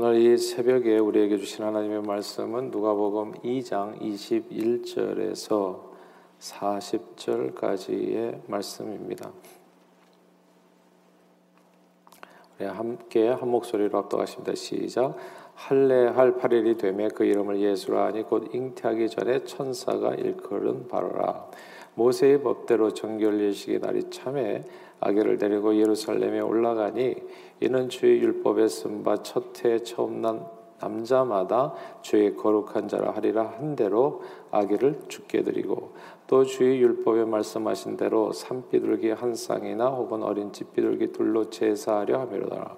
오늘 이 새벽에 우리에게 주신 하나님의 말씀은 누가복음 2장 21절에서 40절까지의 말씀입니다. 우리 함께 한 목소리로 합독하십니다. 시작. 할례할 8일이 되매 그 이름을 예수라 하니 곧 잉태하기 전에 천사가 일컬은 바로라. 모세의 법대로 정결 예식의 날이 참에 아기를 데리고 예루살렘에 올라가니 이는 주의 율법에 쓴바 첫해 처음 난 남자마다 주의 거룩한 자라 하리라 한 대로 아기를 죽게 드리고 또 주의 율법에 말씀하신 대로 산비둘기 한 쌍이나 혹은 어린 찌비둘기 둘로 제사하려 하미로다.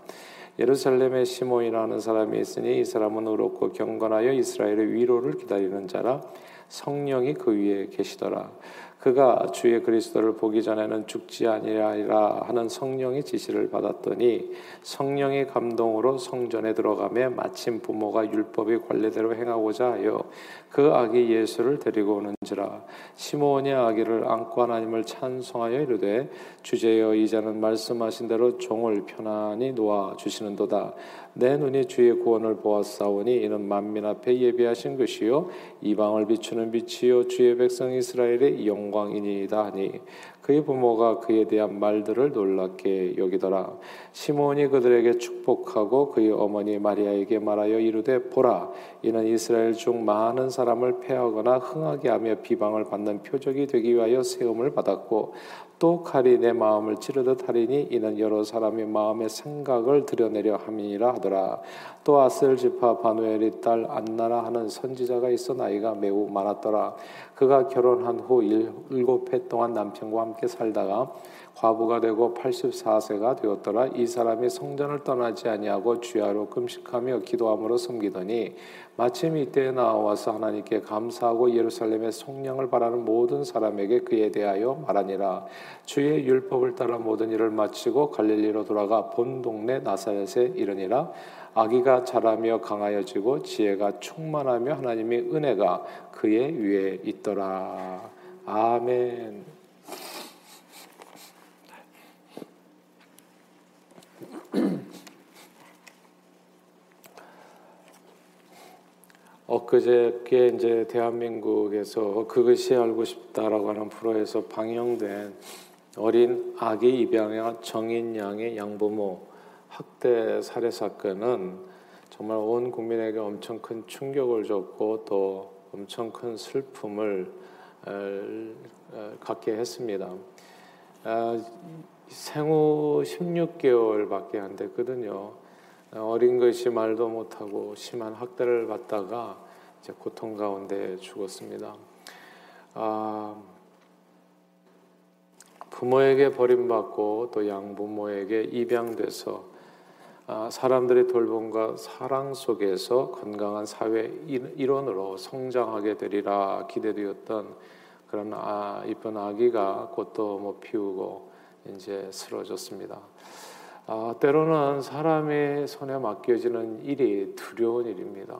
예루살렘에 시몬이라는 사람이 있으니 이 사람은 의롭고 경건하여 이스라엘의 위로를 기다리는 자라 성령이 그 위에 계시더라. 그가 주의 그리스도를 보기 전에는 죽지 아니하리라 하는 성령의 지시를 받았더니 성령의 감동으로 성전에 들어가며 마침 부모가 율법의 관례대로 행하고자 하여 그 아기 예수를 데리고 오는지라. 시몬이 아기를 안고 하나님을 찬송하여 이르되 주제여 이자는 말씀하신 대로 종을 편안히 놓아 주시는도다. 내 눈이 주의 구원을 보았사오니 이는 만민 앞에 예비하신 것이요. 이방을 비추는 빛이요 주의 백성 이스라엘의 영광이니이다 하니 그의 부모가 그에 대한 말들을 놀랍게 여기더라 시몬이 그들에게 축복하고 그의 어머니 마리아에게 말하여 이르되 보라 이는 이스라엘 중 많은 사람을 패하거나 흥하게 하며 비방을 받는 표적이 되기 위하여 세움을 받았고 또 칼이 내 마음을 찌르듯 하리니 이는 여러 사람의 마음의 생각을 드러내려 함이니라 하더라. 또 아셀 지파 바누엘의 딸 안나라 하는 선지자가 있어 나이가 매우 많았더라. 그가 결혼한 후 일곱 해 동안 남편과 함께 살다가 과부가 되고 84세가 되었더라. 이 사람이 성전을 떠나지 아니하고 주야로 금식하며 기도함으로 섬기더니 마침 이때에 나와서 하나님께 감사하고 예루살렘의 성령을 바라는 모든 사람에게 그에 대하여 말하니라. 주의 율법을 따라 모든 일을 마치고 갈릴리로 돌아가 본 동네 나사렛에 이르니라. 아기가 자라며 강하여지고 지혜가 충만하며 하나님의 은혜가 그의 위에 있더라. 아멘. 엊그저께 이제 대한민국에서 그것이 알고 싶다라고 하는 프로에서 방영된 어린 아기 입양한 정인 양의 양부모 학대 살해 사건은 정말 온 국민에게 엄청 큰 충격을 줬고 또 엄청 큰 슬픔을 갖게 했습니다. 아, 생후 16개월밖에 안 됐거든요. 어린 것이 말도 못하고 심한 학대를 받다가 이제 고통 가운데 죽었습니다. 아, 부모에게 버림받고 또 양부모에게 입양돼서 아, 사람들의 돌봄과 사랑 속에서 건강한 사회 일원으로 성장하게 되리라 기대되었던 그런 아, 이쁜 아기가 곧또 못 피우고 이제 쓰러졌습니다. 아, 때로는 사람의 손에 맡겨지는 일이 두려운 일입니다.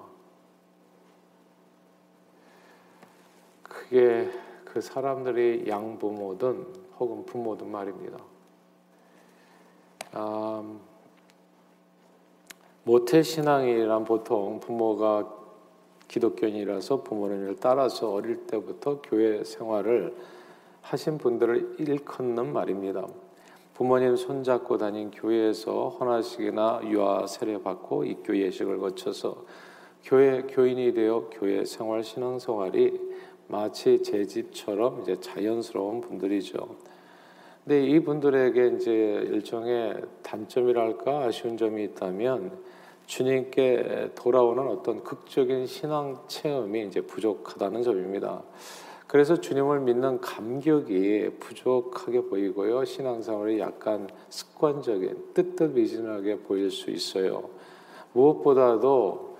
그게 그 사람들이 양부모든 혹은 부모든 말입니다. 아, 모태신앙이란 보통 부모가 기독교인이라서 부모님을 따라서 어릴 때부터 교회 생활을 하신 분들을 일컫는 말입니다. 부모님 손잡고 다닌 교회에서 헌화식이나 유아 세례 받고 입교 예식을 거쳐서 교회 교인이 되어 교회 생활 신앙 생활이 마치 제 집처럼 이제 자연스러운 분들이죠. 근데 이 분들에게 이제 일종의 단점이랄까 아쉬운 점이 있다면 주님께 돌아오는 어떤 극적인 신앙 체험이 이제 부족하다는 점입니다. 그래서 주님을 믿는 감격이 부족하게 보이고요. 신앙생활이 약간 습관적인 뜨뜻미진하게 보일 수 있어요. 무엇보다도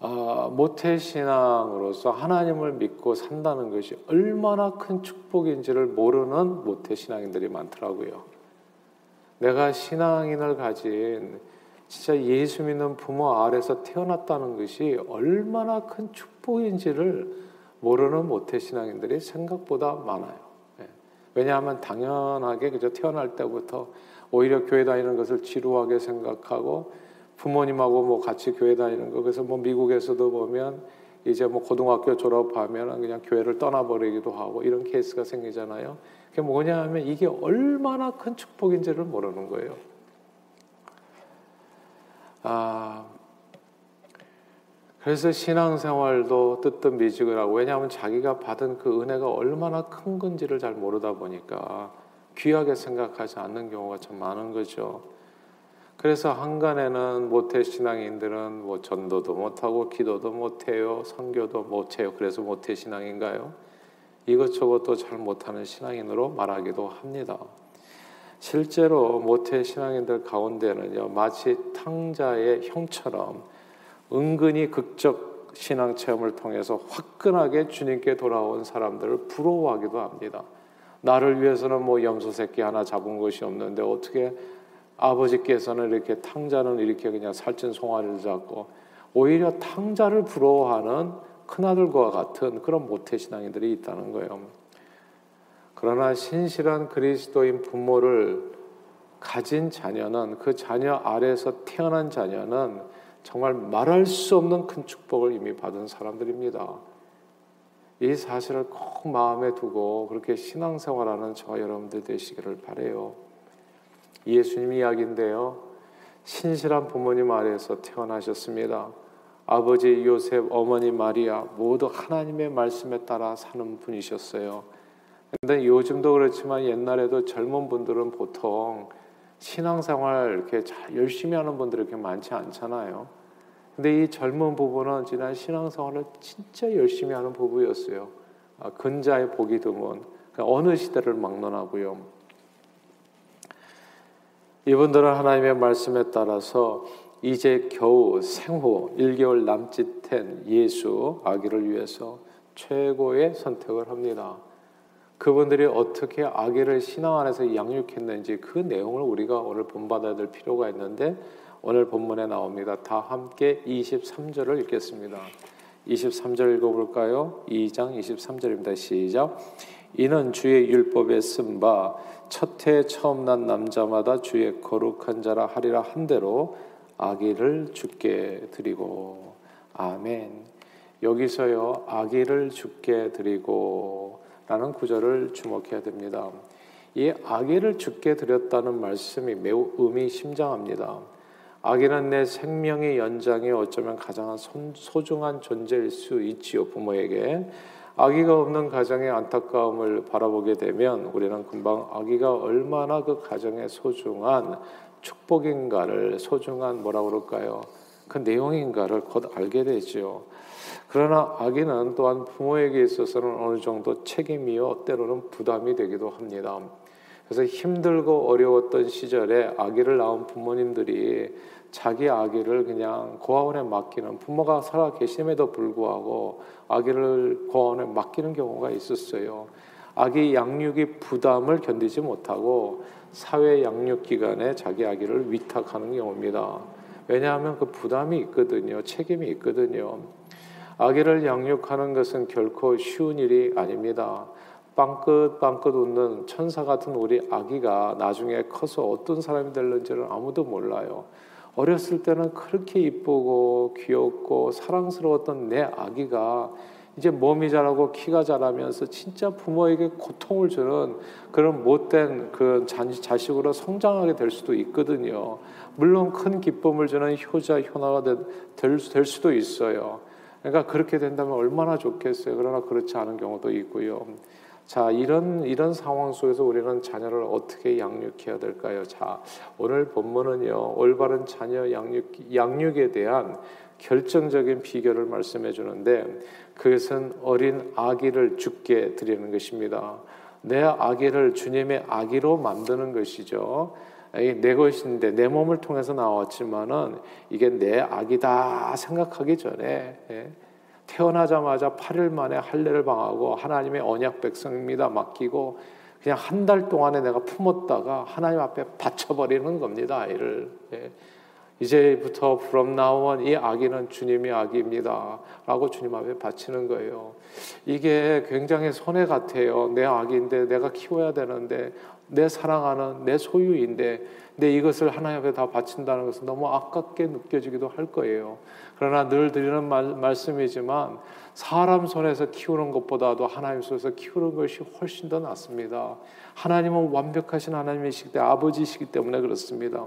어, 모태신앙으로서 하나님을 믿고 산다는 것이 얼마나 큰 축복인지를 모르는 모태신앙인들이 많더라고요. 내가 신앙인을 가진 진짜 예수 믿는 부모 아래서 태어났다는 것이 얼마나 큰 축복인지를 모르는 모태 신앙인들이 생각보다 많아요. 예. 왜냐하면 당연하게 그저 태어날 때부터 오히려 교회 다니는 것을 지루하게 생각하고 부모님하고 뭐 같이 교회 다니는 거 그래서 뭐 미국에서도 보면 이제 뭐 고등학교 졸업하면 그냥 교회를 떠나버리기도 하고 이런 케이스가 생기잖아요. 그게 뭐냐 하면 이게 얼마나 큰 축복인지를 모르는 거예요. 아, 그래서 신앙생활도 뜨뜻미지근 하고 왜냐하면 자기가 받은 그 은혜가 얼마나 큰 건지를 잘 모르다 보니까 귀하게 생각하지 않는 경우가 참 많은 거죠. 그래서 한간에는 모태 신앙인들은 뭐 전도도 못하고 기도도 못해요, 선교도 못해요. 그래서 모태 신앙인가요? 이것저것도 잘 못하는 신앙인으로 말하기도 합니다. 실제로 모태 신앙인들 가운데는요 마치 탕자의 형처럼 은근히 극적 신앙 체험을 통해서 화끈하게 주님께 돌아온 사람들을 부러워하기도 합니다. 나를 위해서는 뭐 염소 새끼 하나 잡은 것이 없는데 어떻게 아버지께서는 이렇게 탕자는 이렇게 그냥 살찐 송아리를 잡고 오히려 탕자를 부러워하는 큰아들과 같은 그런 모태 신앙인들이 있다는 거예요. 그러나 신실한 그리스도인 부모를 가진 자녀는 그 자녀 아래서 태어난 자녀는 정말 말할 수 없는 큰 축복을 이미 받은 사람들입니다. 이 사실을 꼭 마음에 두고 그렇게 신앙생활하는 저와 여러분들 되시기를 바래요. 예수님 이야기인데요. 신실한 부모님 아래에서 태어나셨습니다. 아버지 요셉, 어머니 마리아 모두 하나님의 말씀에 따라 사는 분이셨어요. 근데 요즘도 그렇지만 옛날에도 젊은 분들은 보통 신앙생활 이렇게 잘 열심히 하는 분들이 그렇게 많지 않잖아요. 근데 이 젊은 부부는 지난 신앙생활을 진짜 열심히 하는 부부였어요. 아, 근자의 복이 드문 그러니까 어느 시대를 막론하고요. 이분들은 하나님의 말씀에 따라서 이제 겨우 생후 1개월 남짓된 예수 아기를 위해서 최고의 선택을 합니다. 그분들이 어떻게 아기를 신앙 안에서 양육했는지 그 내용을 우리가 오늘 본받아야 될 필요가 있는데 오늘 본문에 나옵니다. 다 함께 23절을 읽겠습니다. 23절 읽어볼까요? 2장 23절입니다. 시작. 이는 주의 율법에 쓴 바 첫 해 처음 난 남자마다 주의 거룩한 자라 하리라 한 대로 아기를 죽게 드리고 아멘. 여기서요 아기를 죽게 드리고 라는 구절을 주목해야 됩니다. 이 아기를 죽게 드렸다는 말씀이 매우 의미심장합니다. 아기는 내 생명의 연장에 어쩌면 가장 소중한 존재일 수 있지요 부모에게 아기가 없는 가정의 안타까움을 바라보게 되면 우리는 금방 아기가 얼마나 그 가정의 소중한 축복인가를 소중한 뭐라 그럴까요? 그 내용인가를 곧 알게 되죠. 그러나 아기는 또한 부모에게 있어서는 어느 정도 책임이요 때로는 부담이 되기도 합니다. 그래서 힘들고 어려웠던 시절에 아기를 낳은 부모님들이 자기 아기를 그냥 고아원에 맡기는 부모가 살아 계심에도 불구하고 아기를 고아원에 맡기는 경우가 있었어요. 아기 양육이 부담을 견디지 못하고 사회 양육 기관에 자기 아기를 위탁하는 경우입니다. 왜냐하면 그 부담이 있거든요. 책임이 있거든요. 아기를 양육하는 것은 결코 쉬운 일이 아닙니다. 빵긋 빵긋 웃는 천사 같은 우리 아기가 나중에 커서 어떤 사람이 될는지는 아무도 몰라요. 어렸을 때는 그렇게 이쁘고 귀엽고 사랑스러웠던 내 아기가 이제 몸이 자라고 키가 자라면서 진짜 부모에게 고통을 주는 그런 못된 그 자식으로 성장하게 될 수도 있거든요. 물론 큰 기쁨을 주는 효자 효나가 될, 될 수도 있어요. 그러니까 그렇게 된다면 얼마나 좋겠어요. 그러나 그렇지 않은 경우도 있고요. 자, 이런 이런 상황 속에서 우리는 자녀를 어떻게 양육해야 될까요? 자, 오늘 본문은요. 올바른 자녀 양육 양육에 대한 결정적인 비결을 말씀해 주는데 그것은 어린 아기를 죽게 드리는 것입니다. 내 아기를 주님의 아기로 만드는 것이죠. 내 것인데 내 몸을 통해서 나왔지만은 이게 내 아기다 생각하기 전에 예, 태어나자마자 8일 만에 할례를 방하고 하나님의 언약 백성입니다. 맡기고 그냥 한 달 동안에 내가 품었다가 하나님 앞에 바쳐버리는 겁니다. 아이를. 예. 이제부터 from now on 이 아기는 주님의 아기입니다. 라고 주님 앞에 바치는 거예요. 이게 굉장히 손해 같아요. 내 아기인데 내가 키워야 되는데 내 사랑하는 내 소유인데 내 이것을 하나님 앞에 다 바친다는 것은 너무 아깝게 느껴지기도 할 거예요. 그러나 늘 드리는 말, 말씀이지만 사람 손에서 키우는 것보다도 하나님 손에서 키우는 것이 훨씬 더 낫습니다. 하나님은 완벽하신 하나님이시기 때문에 아버지시기 때문에 그렇습니다.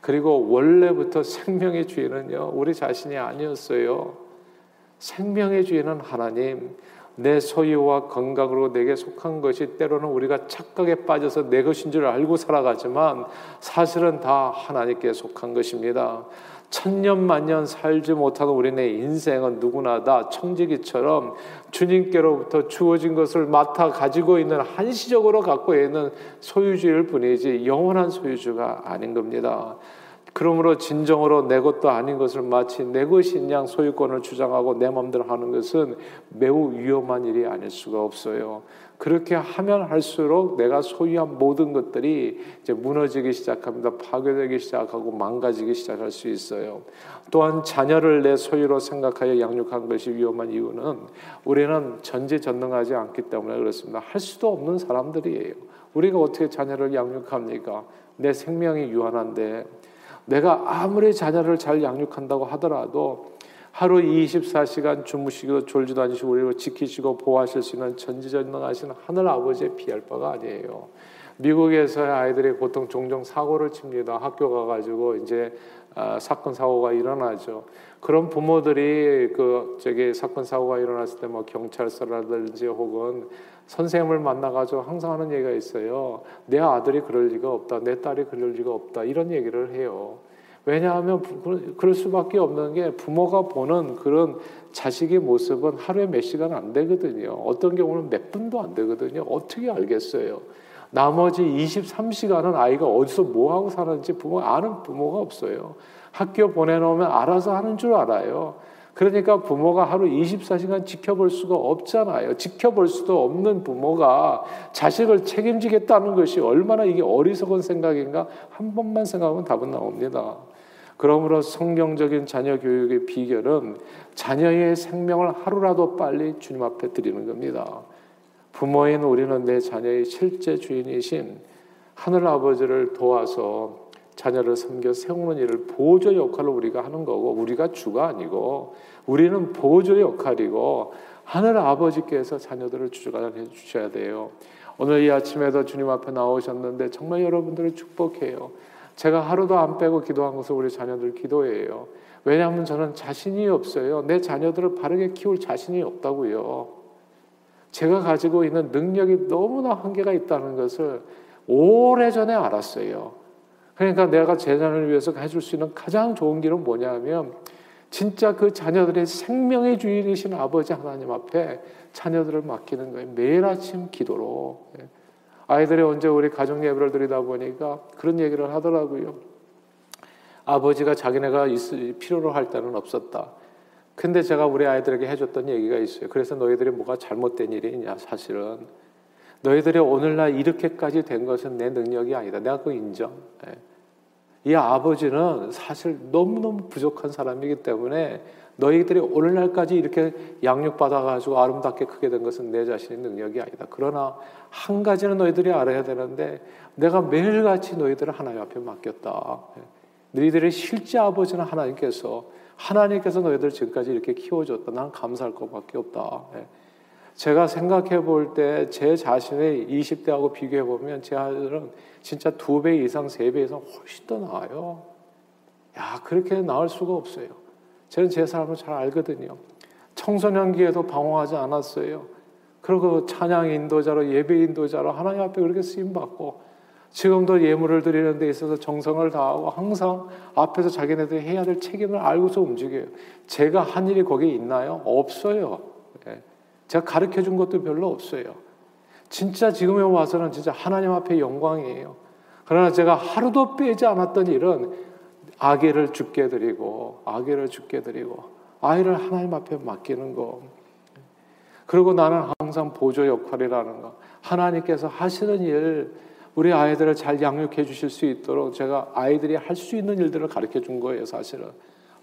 그리고 원래부터 생명의 주인은요 우리 자신이 아니었어요. 생명의 주인은 하나님. 내 소유와 건강으로 내게 속한 것이 때로는 우리가 착각에 빠져서 내 것인 줄 알고 살아가지만 사실은 다 하나님께 속한 것입니다. 천년 만년 살지 못하는 우리네 인생은 누구나 다 청지기처럼 주님께로부터 주어진 것을 맡아 가지고 있는 한시적으로 갖고 있는 소유주일 뿐이지 영원한 소유주가 아닌 겁니다. 그러므로 진정으로 내 것도 아닌 것을 마치 내 것인 양 소유권을 주장하고 내 마음대로 하는 것은 매우 위험한 일이 아닐 수가 없어요. 그렇게 하면 할수록 내가 소유한 모든 것들이 이제 무너지기 시작합니다. 파괴되기 시작하고 망가지기 시작할 수 있어요. 또한 자녀를 내 소유로 생각하여 양육한 것이 위험한 이유는 우리는 전지전능하지 않기 때문에 그렇습니다. 할 수도 없는 사람들이에요. 우리가 어떻게 자녀를 양육합니까? 내 생명이 유한한데 내가 아무리 자녀를 잘 양육한다고 하더라도 하루 24시간 주무시고 졸지도 않으시고 우리를 지키시고 보호하실 수 있는 전지전능하신 하늘 아버지의 비할 바가 아니에요. 미국에서의 아이들이 보통 종종 사고를 칩니다. 학교 가가지고 이제 아, 사건 사고가 일어나죠. 그런 부모들이 그 저기 사건 사고가 일어났을 때 뭐 경찰서라든지 혹은 선생님을 만나가지고 항상 하는 얘기가 있어요. 내 아들이 그럴 리가 없다. 내 딸이 그럴 리가 없다. 이런 얘기를 해요. 왜냐하면 그럴 수밖에 없는 게 부모가 보는 그런 자식의 모습은 하루에 몇 시간 안 되거든요. 어떤 경우는 몇 분도 안 되거든요. 어떻게 알겠어요? 나머지 23시간은 아이가 어디서 뭐 하고 사는지 부모 아는 부모가 없어요. 학교 보내놓으면 알아서 하는 줄 알아요. 그러니까 부모가 하루 24시간 지켜볼 수가 없잖아요. 지켜볼 수도 없는 부모가 자식을 책임지겠다는 것이 얼마나 이게 어리석은 생각인가 한 번만 생각하면 답은 나옵니다. 그러므로 성경적인 자녀 교육의 비결은 자녀의 생명을 하루라도 빨리 주님 앞에 드리는 겁니다. 부모인 우리는 내 자녀의 실제 주인이신 하늘 아버지를 도와서 자녀를 섬겨 세우는 일을 보조 역할을 우리가 하는 거고 우리가 주가 아니고 우리는 보조 역할이고 하늘 아버지께서 자녀들을 주관해 주셔야 돼요. 오늘 이 아침에도 주님 앞에 나오셨는데 정말 여러분들을 축복해요. 제가 하루도 안 빼고 기도한 것은 우리 자녀들 기도예요. 왜냐하면 저는 자신이 없어요. 내 자녀들을 바르게 키울 자신이 없다고요. 제가 가지고 있는 능력이 너무나 한계가 있다는 것을 오래전에 알았어요. 그러니까 내가 제 자녀를 위해서 해줄 수 있는 가장 좋은 길은 뭐냐면 진짜 그 자녀들의 생명의 주인이신 아버지 하나님 앞에 자녀들을 맡기는 거예요. 매일 아침 기도로. 아이들이 언제 우리 가정 예배를 드리다 보니까 그런 얘기를 하더라고요. 아버지가 자기네가 필요로 할 때는 없었다. 근데 제가 우리 아이들에게 해줬던 얘기가 있어요. 그래서 너희들이 뭐가 잘못된 일이 있냐, 사실은. 너희들이 오늘날 이렇게까지 된 것은 내 능력이 아니다. 내가 그거 인정. 예. 이 아버지는 사실 너무너무 부족한 사람이기 때문에 너희들이 오늘날까지 이렇게 양육받아가지고 아름답게 크게 된 것은 내 자신의 능력이 아니다. 그러나 한 가지는 너희들이 알아야 되는데 내가 매일같이 너희들을 하나님 앞에 맡겼다. 너희들의 실제 아버지는 하나님께서 하나님께서 너희들 지금까지 이렇게 키워줬다. 난 감사할 것밖에 없다. 제가 생각해 볼 때 제 자신의 20대하고 비교해 보면 제 아들은 진짜 두 배 이상, 세 배 이상 훨씬 더 나아요. 야, 그렇게 나을 수가 없어요. 저는 제 삶을 잘 알거든요. 청소년기에도 방황하지 않았어요. 그리고 찬양 인도자로 예배 인도자로 하나님 앞에 그렇게 쓰임 받고 지금도 예물을 드리는 데 있어서 정성을 다하고 항상 앞에서 자기네들이 해야 될 책임을 알고서 움직여요. 제가 한 일이 거기에 있나요? 없어요. 예. 제가 가르쳐 준 것도 별로 없어요. 진짜 지금에 와서는 진짜 하나님 앞에 영광이에요. 그러나 제가 하루도 빼지 않았던 일은 아기를 죽게 드리고 아기를 죽게 드리고 아이를 하나님 앞에 맡기는 거. 그리고 나는 항상 보조 역할이라는 거. 하나님께서 하시는 일, 우리 아이들을 잘 양육해 주실 수 있도록 제가 아이들이 할 수 있는 일들을 가르쳐 준 거예요, 사실은.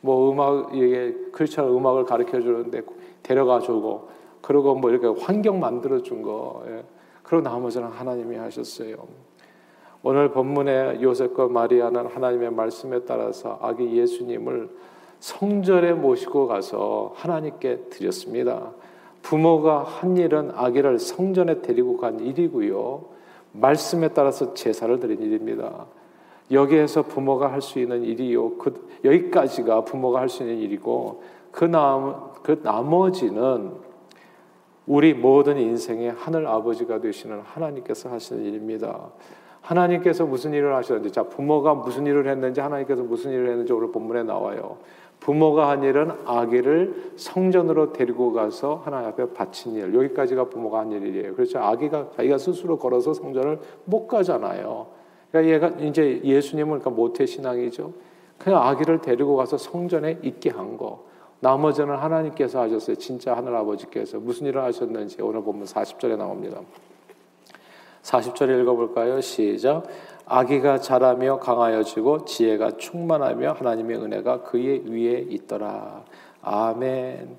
뭐 음악, 이게 크리스천 음악을 가르쳐 주는데 데려가 주고, 그리고 뭐 이렇게 환경 만들어 준 거. 예. 그리고 나머지는 하나님이 하셨어요. 오늘 본문의 요셉과 마리아는 하나님의 말씀에 따라서 아기 예수님을 성전에 모시고 가서 하나님께 드렸습니다. 부모가 한 일은 아기를 성전에 데리고 간 일이고요. 말씀에 따라서 제사를 드린 일입니다. 여기에서 부모가 할 수 있는 일이요. 그 여기까지가 부모가 할 수 있는 일이고 그, 남, 그 나머지는 우리 모든 인생의 하늘 아버지가 되시는 하나님께서 하시는 일입니다. 하나님께서 무슨 일을 하셨는지, 자, 부모가 무슨 일을 했는지, 하나님께서 무슨 일을 했는지 오늘 본문에 나와요. 부모가 한 일은 아기를 성전으로 데리고 가서 하나님 앞에 바친 일. 여기까지가 부모가 한 일이에요. 그렇죠. 아기가 자기가 스스로 걸어서 성전을 못 가잖아요. 그러니까 얘가 이제 예수님은 그러니까 모태 신앙이죠. 그냥 아기를 데리고 가서 성전에 있게 한 거. 나머지는 하나님께서 하셨어요. 진짜 하늘 아버지께서 무슨 일을 하셨는지 오늘 보면 40절에 나옵니다. 40절 읽어볼까요? 시작. 아기가 자라며 강하여지고 지혜가 충만하며 하나님의 은혜가 그의 위에 있더라. 아멘.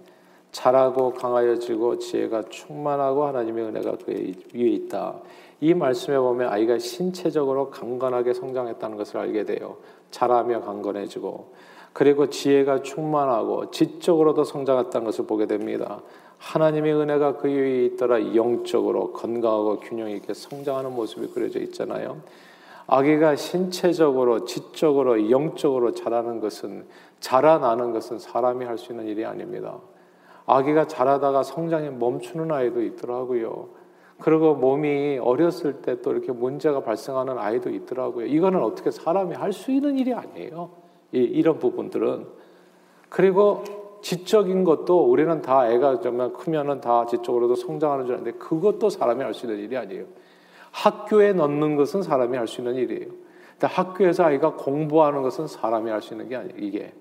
자라고 강하여지고 지혜가 충만하고 하나님의 은혜가 그의 위에 있다. 이 말씀에 보면 아이가 신체적으로 강건하게 성장했다는 것을 알게 돼요. 자라며 강건해지고 그리고 지혜가 충만하고 지적으로도 성장했다는 것을 보게 됩니다. 하나님의 은혜가 그 위에 있더라 영적으로 건강하고 균형 있게 성장하는 모습이 그려져 있잖아요. 아기가 신체적으로 지적으로 영적으로 자라는 것은 자라나는 것은 사람이 할 수 있는 일이 아닙니다. 아기가 자라다가 성장이 멈추는 아이도 있더라고요. 그리고 몸이 어렸을 때 또 이렇게 문제가 발생하는 아이도 있더라고요. 이거는 어떻게 사람이 할 수 있는 일이 아니에요. 이, 이런 부분들은. 그리고 지적인 것도 우리는 다 애가 정말 크면은 다 지적으로도 성장하는 줄 아는데 그것도 사람이 할 수 있는 일이 아니에요. 학교에 넣는 것은 사람이 할 수 있는 일이에요. 근데 학교에서 아이가 공부하는 것은 사람이 할 수 있는 게 아니에요. 이게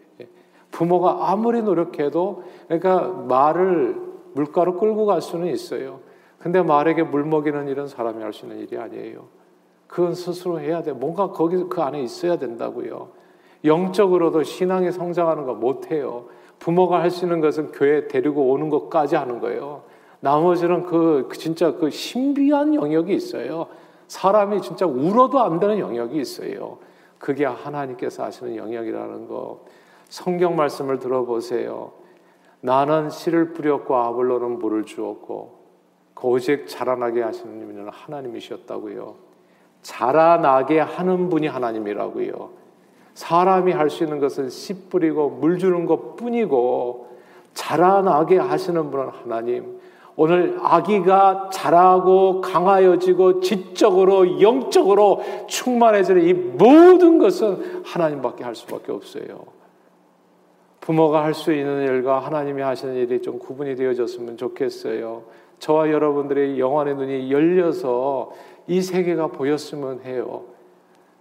부모가 아무리 노력해도 그러니까 말을 물가로 끌고 갈 수는 있어요. 근데 말에게 물 먹이는 일은 사람이 할 수 있는 일이 아니에요. 그건 스스로 해야 돼. 뭔가 거기 그 안에 있어야 된다고요. 영적으로도 신앙이 성장하는 거 못해요. 부모가 할 수 있는 것은 교회 데리고 오는 것까지 하는 거예요. 나머지는 그, 그 진짜 그 신비한 영역이 있어요. 사람이 진짜 울어도 안 되는 영역이 있어요. 그게 하나님께서 하시는 영역이라는 거. 성경 말씀을 들어보세요. 나는 씨를 뿌렸고 아볼로는 물을 주었고 오직 자라나게 하시는 분은 하나님이셨다고요. 자라나게 하는 분이 하나님이라고요. 사람이 할 수 있는 것은 씨 뿌리고 물 주는 것 뿐이고 자라나게 하시는 분은 하나님. 오늘 아기가 자라고 강하여지고 지적으로 영적으로 충만해지는 이 모든 것은 하나님밖에 할 수밖에 없어요. 부모가 할 수 있는 일과 하나님이 하시는 일이 좀 구분이 되어졌으면 좋겠어요. 저와 여러분들의 영혼의 눈이 열려서 이 세계가 보였으면 해요.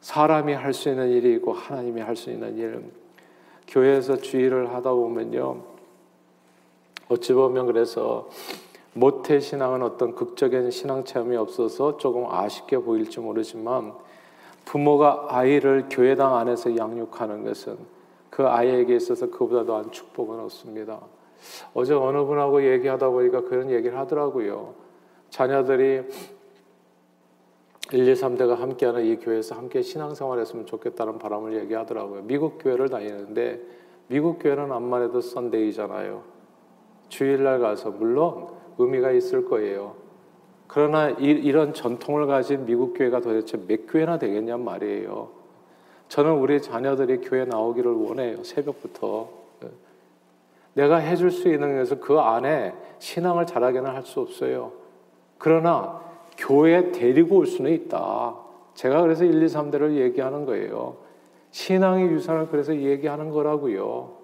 사람이 할 수 있는 일이 있고 하나님이 할 수 있는 일. 교회에서 주의를 하다 보면요. 어찌 보면 그래서 모태 신앙은 어떤 극적인 신앙 체험이 없어서 조금 아쉽게 보일지 모르지만 부모가 아이를 교회당 안에서 양육하는 것은 그 아이에게 있어서 그보다 더한 축복은 없습니다. 어제 어느 분하고 얘기하다 보니까 그런 얘기를 하더라고요. 자녀들이 1, 2, 3대가 함께하는 이 교회에서 함께 신앙생활 했으면 좋겠다는 바람을 얘기하더라고요. 미국 교회를 다니는데 미국 교회는 암만 해도 썬데이잖아요. 주일날 가서 물론 의미가 있을 거예요. 그러나 이, 런 전통을 가진 미국 교회가 도대체 몇 교회나 되겠냔 말이에요. 저는 우리 자녀들이 교회 나오기를 원해요. 새벽부터. 내가 해줄 수 있는 것은 그 안에 신앙을 잘하게는 할 수 없어요. 그러나 교회 데리고 올 수는 있다. 제가 그래서 1, 2, 3대를 얘기하는 거예요. 신앙의 유산을 그래서 얘기하는 거라고요.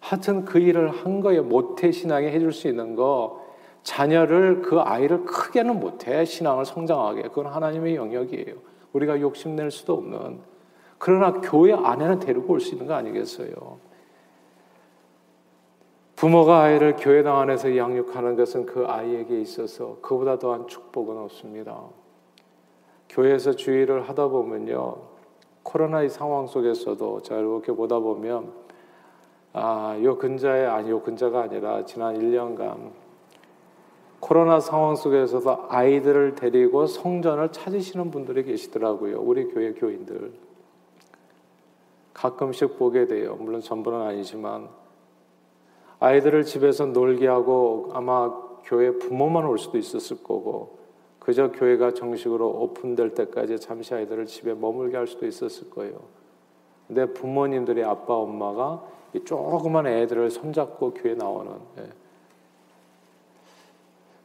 하여튼 그 일을 한 거예요. 모태 신앙이 해줄 수 있는 거. 자녀를 그 아이를 크게는 못해 신앙을 성장하게 그건 하나님의 영역이에요. 우리가 욕심낼 수도 없는 그러나 교회 안에는 데리고 올 수 있는 거 아니겠어요? 부모가 아이를 교회당 안에서 양육하는 것은 그 아이에게 있어서 그보다 더한 축복은 없습니다. 교회에서 주의를 하다 보면요. 코로나의 상황 속에서도 자 이렇게 보다 보면 아, 요 근자에 아니 요 근자가 아니라 지난 1년간 코로나 상황 속에서도 아이들을 데리고 성전을 찾으시는 분들이 계시더라고요. 우리 교회 교인들. 가끔씩 보게 돼요. 물론 전부는 아니지만 아이들을 집에서 놀게 하고 아마 교회 부모만 올 수도 있었을 거고 그저 교회가 정식으로 오픈될 때까지 잠시 아이들을 집에 머물게 할 수도 있었을 거예요. 근데 부모님들이 아빠 엄마가 이 조그만 애들을 손잡고 교회 나오는 예.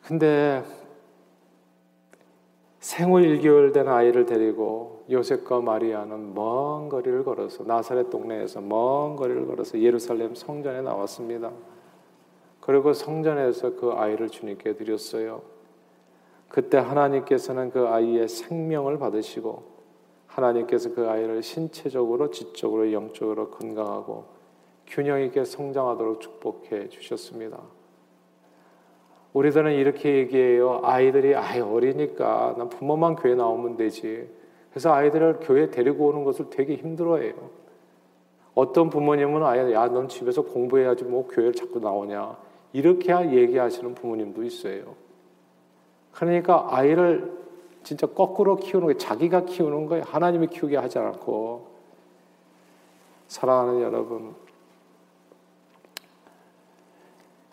근데 생후 1개월 된 아이를 데리고 요셉과 마리아는 먼 거리를 걸어서 나사렛 동네에서 먼 거리를 걸어서 예루살렘 성전에 나왔습니다. 그리고 성전에서 그 아이를 주님께 드렸어요. 그때 하나님께서는 그 아이의 생명을 받으시고 하나님께서 그 아이를 신체적으로 지적으로 영적으로 건강하고 균형 있게 성장하도록 축복해 주셨습니다. 우리들은 이렇게 얘기해요. 아이들이 아이 어리니까 난 부모만 교회 나오면 되지. 그래서 아이들을 교회 데리고 오는 것을 되게 힘들어해요. 어떤 부모님은 아예 야넌 집에서 공부해야지 뭐 교회를 자꾸 나오냐 이렇게 얘기하시는 부모님도 있어요. 그러니까 아이를 진짜 거꾸로 키우는 거 자기가 키우는 거예요. 하나님이 키우게 하지 않고 사랑하는 여러분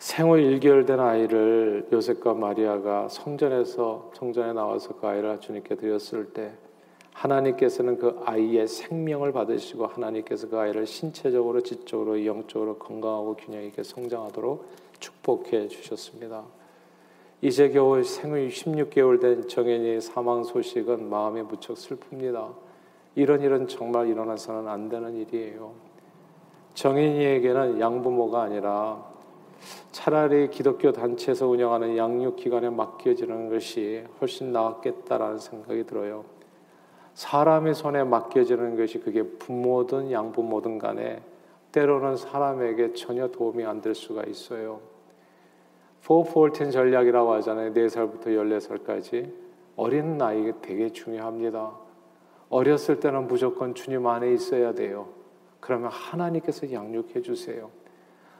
생후 1개월 된 아이를 요셉과 마리아가 성전에서 성전에 나와서 그 아이를 주님께 드렸을 때 하나님께서는 그 아이의 생명을 받으시고 하나님께서 그 아이를 신체적으로 지적으로 영적으로 건강하고 균형 있게 성장하도록 축복해 주셨습니다. 이제 겨우 생후 16개월 된 정현이의 사망 소식은 마음이 무척 슬픕니다. 이런 일은 정말 일어나서는 안 되는 일이에요. 정인이에게는 양부모가 아니라 차라리 기독교 단체에서 운영하는 양육기관에 맡겨지는 것이 훨씬 나았겠다라는 생각이 들어요. 사람의 손에 맡겨지는 것이 그게 부모든 양부모든 간에 때로는 사람에게 전혀 도움이 안 될 수가 있어요. 414 전략이라고 하잖아요. 4살부터 14살까지. 어린 나이가 되게 중요합니다. 어렸을 때는 무조건 주님 안에 있어야 돼요. 그러면 하나님께서 양육해 주세요.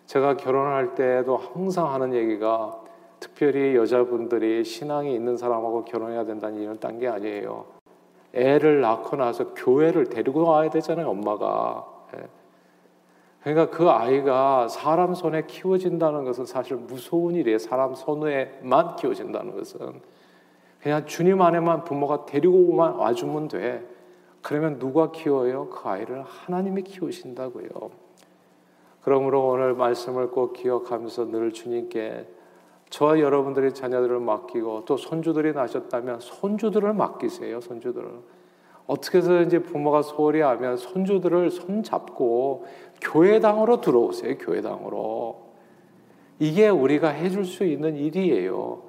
제가 결혼할 때도 항상 하는 얘기가 특별히 여자분들이 신앙이 있는 사람하고 결혼해야 된다는 이런 딴게 아니에요. 애를 낳고 나서 교회를 데리고 와야 되잖아요, 엄마가. 예. 그러니까 그 아이가 사람 손에 키워진다는 것은 사실 무서운 일이에요. 사람 손에만 키워진다는 것은. 그냥 주님 안에만 부모가 데리고 와주면 돼. 그러면 누가 키워요? 그 아이를 하나님이 키우신다고요. 그러므로 오늘 말씀을 꼭 기억하면서 늘 주님께 저와 여러분들이 자녀들을 맡기고 또 손주들이 나셨다면 손주들을 맡기세요. 손주들을. 어떻게 해서든지 부모가 소홀히 하면 손주들을 손잡고 교회당으로 들어오세요. 교회당으로. 이게 우리가 해줄 수 있는 일이에요.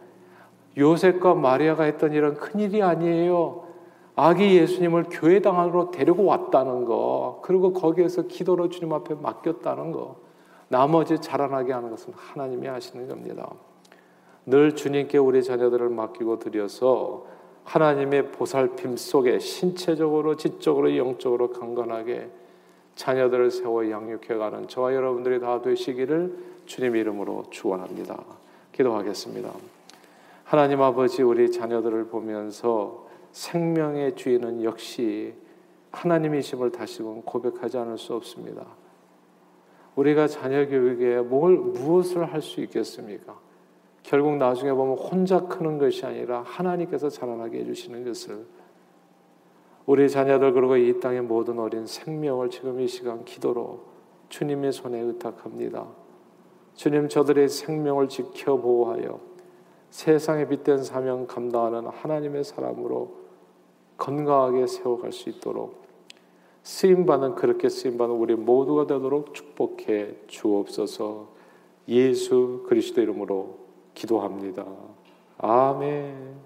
요셉과 마리아가 했던 일은 큰 일이 아니에요. 아기 예수님을 교회당 안으로 데리고 왔다는 거, 그리고 거기에서 기도로 주님 앞에 맡겼다는 거, 나머지 자라나게 하는 것은 하나님이 하시는 겁니다. 늘 주님께 우리 자녀들을 맡기고 드려서 하나님의 보살핌 속에 신체적으로, 지적으로, 영적으로 강건하게 자녀들을 세워 양육해가는 저와 여러분들이 다 되시기를 주님 이름으로 축원합니다. 기도하겠습니다. 하나님 아버지 우리 자녀들을 보면서 생명의 주인은 역시 하나님이심을 다시금 고백하지 않을 수 없습니다. 우리가 자녀 교육에 뭘 무엇을 할 수 있겠습니까? 결국 나중에 보면 혼자 크는 것이 아니라 하나님께서 자라나게 해주시는 것을 우리 자녀들 그리고 이 땅의 모든 어린 생명을 지금 이 시간 기도로 주님의 손에 의탁합니다. 주님 저들의 생명을 지켜 보호하여 세상에 빛된 사명 감당하는 하나님의 사람으로 건강하게 세워갈 수 있도록 쓰임받는 그렇게 쓰임받는 우리 모두가 되도록 축복해 주옵소서 예수 그리스도 이름으로 기도합니다. 아멘.